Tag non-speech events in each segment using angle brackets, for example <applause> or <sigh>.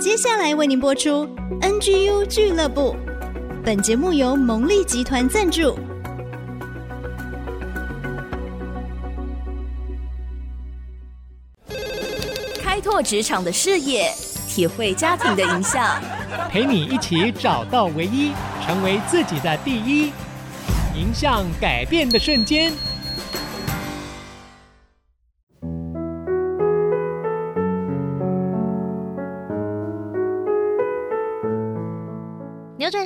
接下来为您播出 NGU 俱乐部。本节目由蒙利集团赞助。开拓职场的视野，体会家庭的影响，陪你一起找到唯一，成为自己的第一，迎向改变的瞬间。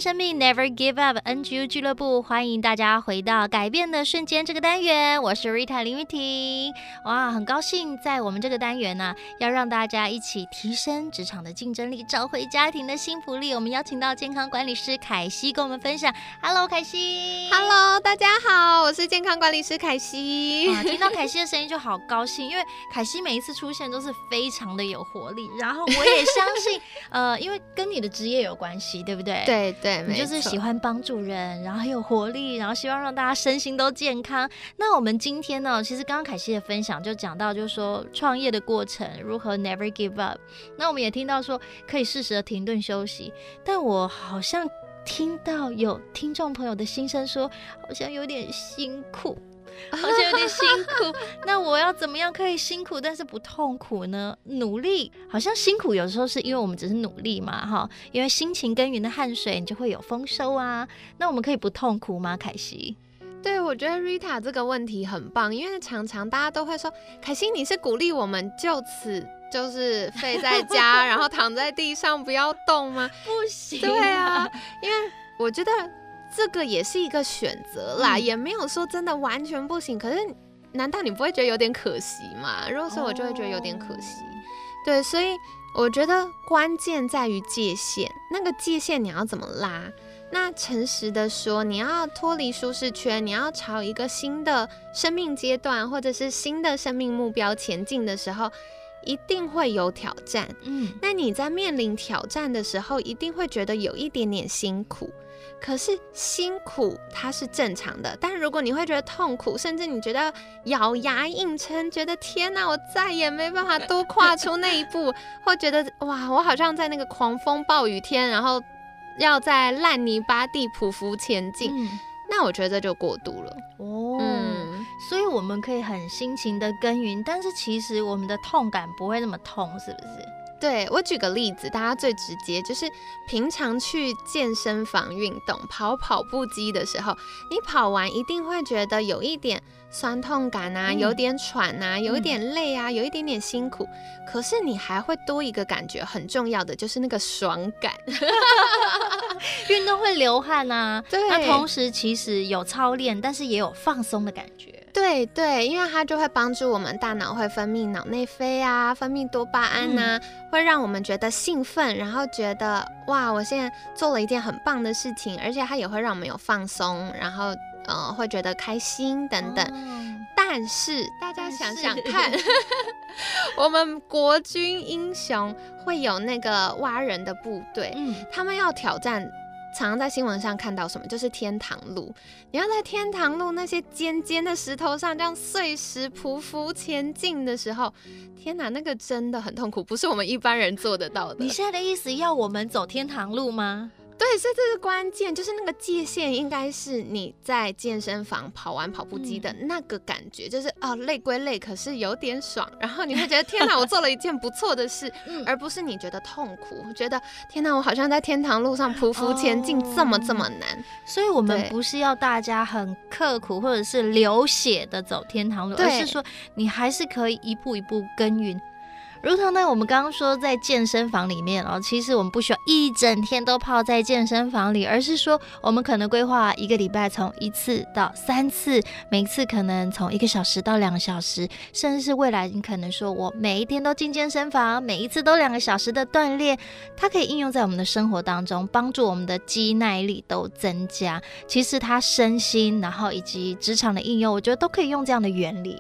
生命，Never Give Up，NGU 俱乐部欢迎大家回到改变的瞬间这个单元。我是 Rita 林玉婷，哇，很高兴在我们这个单元呢、啊，要让大家一起提升职场的竞争力，找回家庭的幸福力。我们邀请到健康管理师凯西跟我们分享。Hello，凯西。Hello，大家好，我是健康管理师凯西。啊，<laughs> 听到凯西的声音就好高兴，因为凯西每一次出现都是非常的有活力。然后我也相信，<laughs> 呃，因为跟你的职业有关系，对不对？对。对，你就是喜欢帮助人，然后很有活力，然后希望让大家身心都健康。那我们今天呢，其实刚刚凯西的分享就讲到，就是说创业的过程如何 never give up。那我们也听到说可以适时的停顿休息，但我好像听到有听众朋友的心声说，好像有点辛苦。<laughs> 好像有点辛苦，<laughs> 那我要怎么样可以辛苦但是不痛苦呢？努力好像辛苦，有时候是因为我们只是努力嘛，哈，因为辛勤耕耘的汗水，你就会有丰收啊。那我们可以不痛苦吗？凯西？对，我觉得 Rita 这个问题很棒，因为常常大家都会说，凯西你是鼓励我们就此就是废在家，<laughs> 然后躺在地上不要动吗？不行，对啊，因为我觉得。这个也是一个选择啦，嗯，也没有说真的完全不行。可是，难道你不会觉得有点可惜吗？如果说我就会觉得有点可惜。哦。对，所以我觉得关键在于界限，那个界限你要怎么拉？那诚实的说，你要脱离舒适圈，你要朝一个新的生命阶段或者是新的生命目标前进的时候，一定会有挑战。嗯，那你在面临挑战的时候，一定会觉得有一点点辛苦。可是辛苦它是正常的，但如果你会觉得痛苦，甚至你觉得咬牙硬撑，觉得天哪，我再也没办法多跨出那一步，<laughs> 或觉得哇，我好像在那个狂风暴雨天，然后要在烂泥巴地匍匐前进，嗯，那我觉得这就过度了哦。嗯，所以我们可以很辛勤的耕耘，但是其实我们的痛感不会那么痛，是不是？对，我举个例子，大家最直接就是平常去健身房运动，跑跑步机的时候，你跑完一定会觉得有一点酸痛感啊，有点喘啊，有一点累啊，有一点点辛苦。可是你还会多一个感觉，很重要的就是那个爽感。<laughs> 运动会流汗啊，对，那同时其实有操练，但是也有放松的感觉。对对，因为它就会帮助我们大脑会分泌脑内啡啊，分泌多巴胺呐、啊嗯，会让我们觉得兴奋，然后觉得哇，我现在做了一件很棒的事情，而且它也会让我们有放松，然后呃会觉得开心等等。哦、但是大家想想 <laughs> 看，<laughs> 我们国军英雄会有那个挖人的部队，嗯，他们要挑战。常常在新闻上看到什么，就是天堂路。你要在天堂路那些尖尖的石头上这样碎石匍匐前进的时候，天哪，那个真的很痛苦，不是我们一般人做得到的。你现在的意思要我们走天堂路吗？对，所以这是关键，就是那个界限应该是你在健身房跑完跑步机的那个感觉，嗯、就是啊、哦、累归累，可是有点爽，然后你会觉得天哪，我做了一件不错的事，<laughs> 而不是你觉得痛苦，觉得天哪，我好像在天堂路上匍匐前进，这么这么难。所以我们不是要大家很刻苦或者是流血的走天堂路，而是说你还是可以一步一步耕耘。如同呢，我们刚刚说在健身房里面哦，其实我们不需要一整天都泡在健身房里，而是说我们可能规划一个礼拜从一次到三次，每次可能从一个小时到两个小时，甚至是未来你可能说我每一天都进健身房，每一次都两个小时的锻炼，它可以应用在我们的生活当中，帮助我们的肌耐力都增加。其实它身心，然后以及职场的应用，我觉得都可以用这样的原理。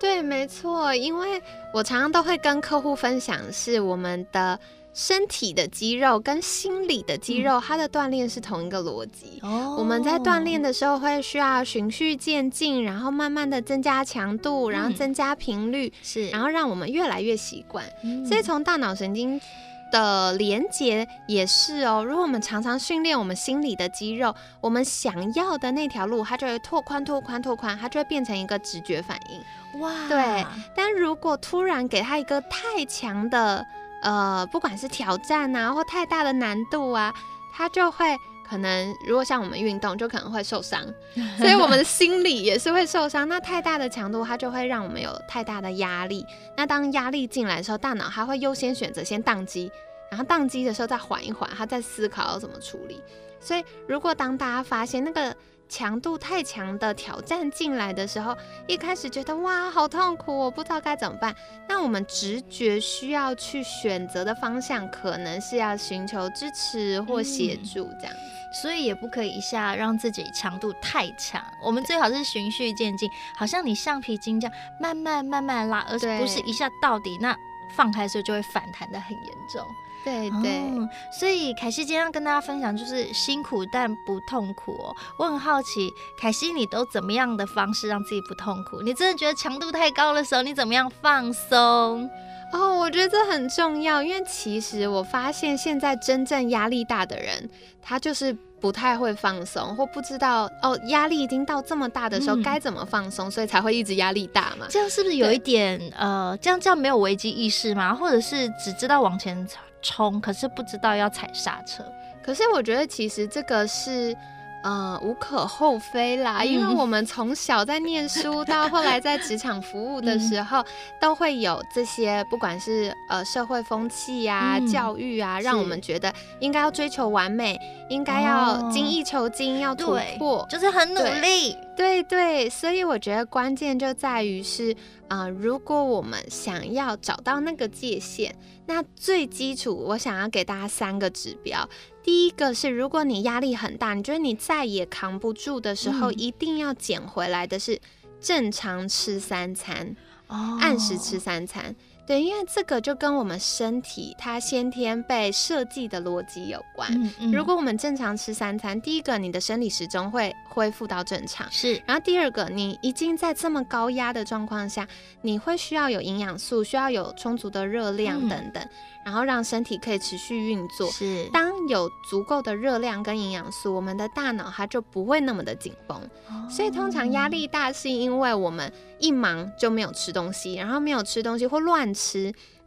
对，没错，因为我常常都会跟客户分享，是我们的身体的肌肉跟心理的肌肉，嗯、它的锻炼是同一个逻辑。哦，我们在锻炼的时候会需要循序渐进，然后慢慢的增加强度，然后增加频率，是、嗯，然后让我们越来越习惯。嗯、所以从大脑神经的连接也是哦。如果我们常常训练我们心里的肌肉，我们想要的那条路，它就会拓宽、拓宽、拓宽，它就会变成一个直觉反应。哇，对。但如果突然给他一个太强的，呃，不管是挑战啊，或太大的难度啊，它就会。可能如果像我们运动，就可能会受伤，<laughs> 所以我们的心理也是会受伤。那太大的强度，它就会让我们有太大的压力。那当压力进来的时候，大脑它会优先选择先宕机，然后宕机的时候再缓一缓，它再思考要怎么处理。所以如果当大家发现那个。强度太强的挑战进来的时候，一开始觉得哇，好痛苦，我不知道该怎么办。那我们直觉需要去选择的方向，可能是要寻求支持或协助这样。嗯，所以也不可以一下让自己强度太强。我们最好是循序渐进，好像你橡皮筋这样慢慢慢慢拉，而不是一下到底，那放开的时候就会反弹的很严重。对对、哦，所以凯西今天要跟大家分享就是辛苦但不痛苦哦。我很好奇，凯西你都怎么样的方式让自己不痛苦？你真的觉得强度太高的时候，你怎么样放松？哦，我觉得这很重要，因为其实我发现现在真正压力大的人，他就是不太会放松，或不知道哦，压力已经到这么大的时候该怎么放松，嗯，所以才会一直压力大嘛。这样是不是有一点呃，这样这样没有危机意识吗？或者是只知道往前？冲，可是不知道要踩刹车。可是我觉得其实这个是，呃，无可厚非啦。嗯、因为我们从小在念书到后来在职场服务的时候，嗯、都会有这些，不管是呃社会风气啊、嗯、教育啊，让我们觉得应该要追求完美，应该要精益求精，哦、要突破，就是很努力。对对，所以我觉得关键就在于是，啊、呃，如果我们想要找到那个界限。那最基础，我想要给大家三个指标。第一个是，如果你压力很大，你觉得你再也扛不住的时候，嗯、一定要捡回来的是正常吃三餐，哦、按时吃三餐。对，因为这个就跟我们身体它先天被设计的逻辑有关。嗯嗯。如果我们正常吃三餐，第一个你的生理时钟会恢复到正常，是。然后第二个，你已经在这么高压的状况下，你会需要有营养素，需要有充足的热量等等。嗯然后让身体可以持续运作。是，当有足够的热量跟营养素，我们的大脑它就不会那么的紧绷。哦。所以通常压力大是因为我们一忙就没有吃东西，然后没有吃东西或乱吃，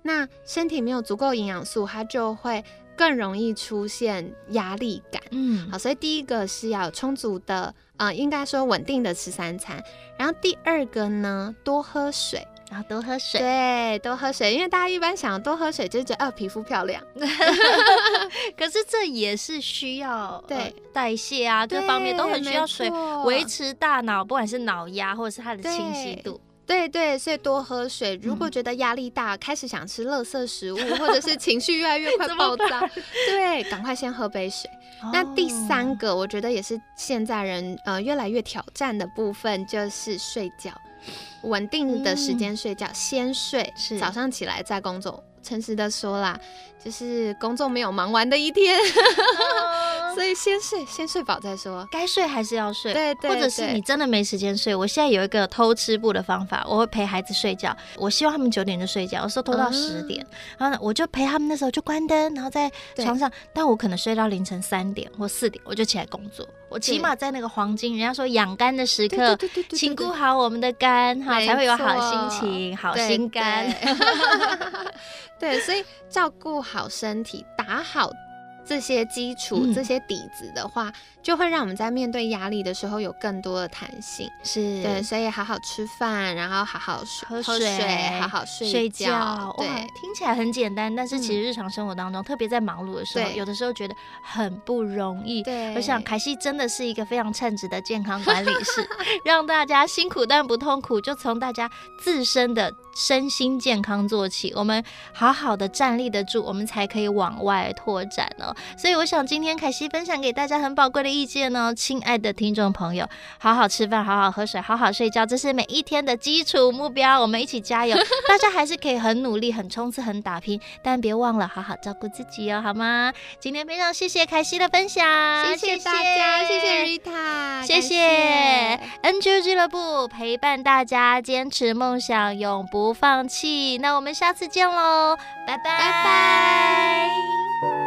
那身体没有足够营养素，它就会更容易出现压力感。嗯，好，所以第一个是要有充足的，呃，应该说稳定的吃三餐。然后第二个呢，多喝水。然后多喝水，对，多喝水，因为大家一般想多喝水就是觉得啊皮肤漂亮，<laughs> 可是这也是需要对、呃、代谢啊，各方面都很需要水维持大脑，不管是脑压或者是它的清晰度。对对，所以多喝水。如果觉得压力大，嗯、开始想吃垃圾食物，或者是情绪越来越快 <laughs> 爆炸，对，赶快先喝杯水。哦、那第三个，我觉得也是现在人呃越来越挑战的部分，就是睡觉。稳定的时间睡觉，嗯、先睡，是早上起来再工作。诚实的说啦，就是工作没有忙完的一天，<laughs> 所以先睡，先睡饱再说。该睡还是要睡，对对，对，或者是你真的没时间睡。我现在有一个偷吃步的方法，我会陪孩子睡觉。我希望他们九点就睡觉，我说拖到十点，嗯、然后呢，我就陪他们那时候就关灯，然后在床上，但我可能睡到凌晨三点或四点，我就起来工作。我起码在那个黄金，人家说养肝的时刻，请顾好我们的肝哈，才会有好心情、好心肝。<laughs> 对，所以照顾好身体，打好。这些基础、嗯、这些底子的话，就会让我们在面对压力的时候有更多的弹性。是对，所以好好吃饭，然后好好喝水，好好睡觉。睡觉对，听起来很简单，但是其实日常生活当中，嗯、特别在忙碌的时候，有的时候觉得很不容易。对，我想凯西真的是一个非常称职的健康管理师，<laughs> 让大家辛苦但不痛苦，就从大家自身的身心健康做起。我们好好的站立得住，我们才可以往外拓展哦。哦。所以我想今天凯西分享给大家很宝贵的意见哦，亲爱的听众朋友，好好吃饭，好好喝水，好好睡觉，这是每一天的基础目标，我们一起加油。大家还是可以很努力、很冲刺、很打拼，但别忘了好好照顾自己哦，好吗？今天非常谢谢凯西的分享，谢谢大家，谢谢 Rita，谢谢 NGU 俱乐部陪伴大家坚持梦想，永不放弃。那我们下次见喽，拜拜拜拜。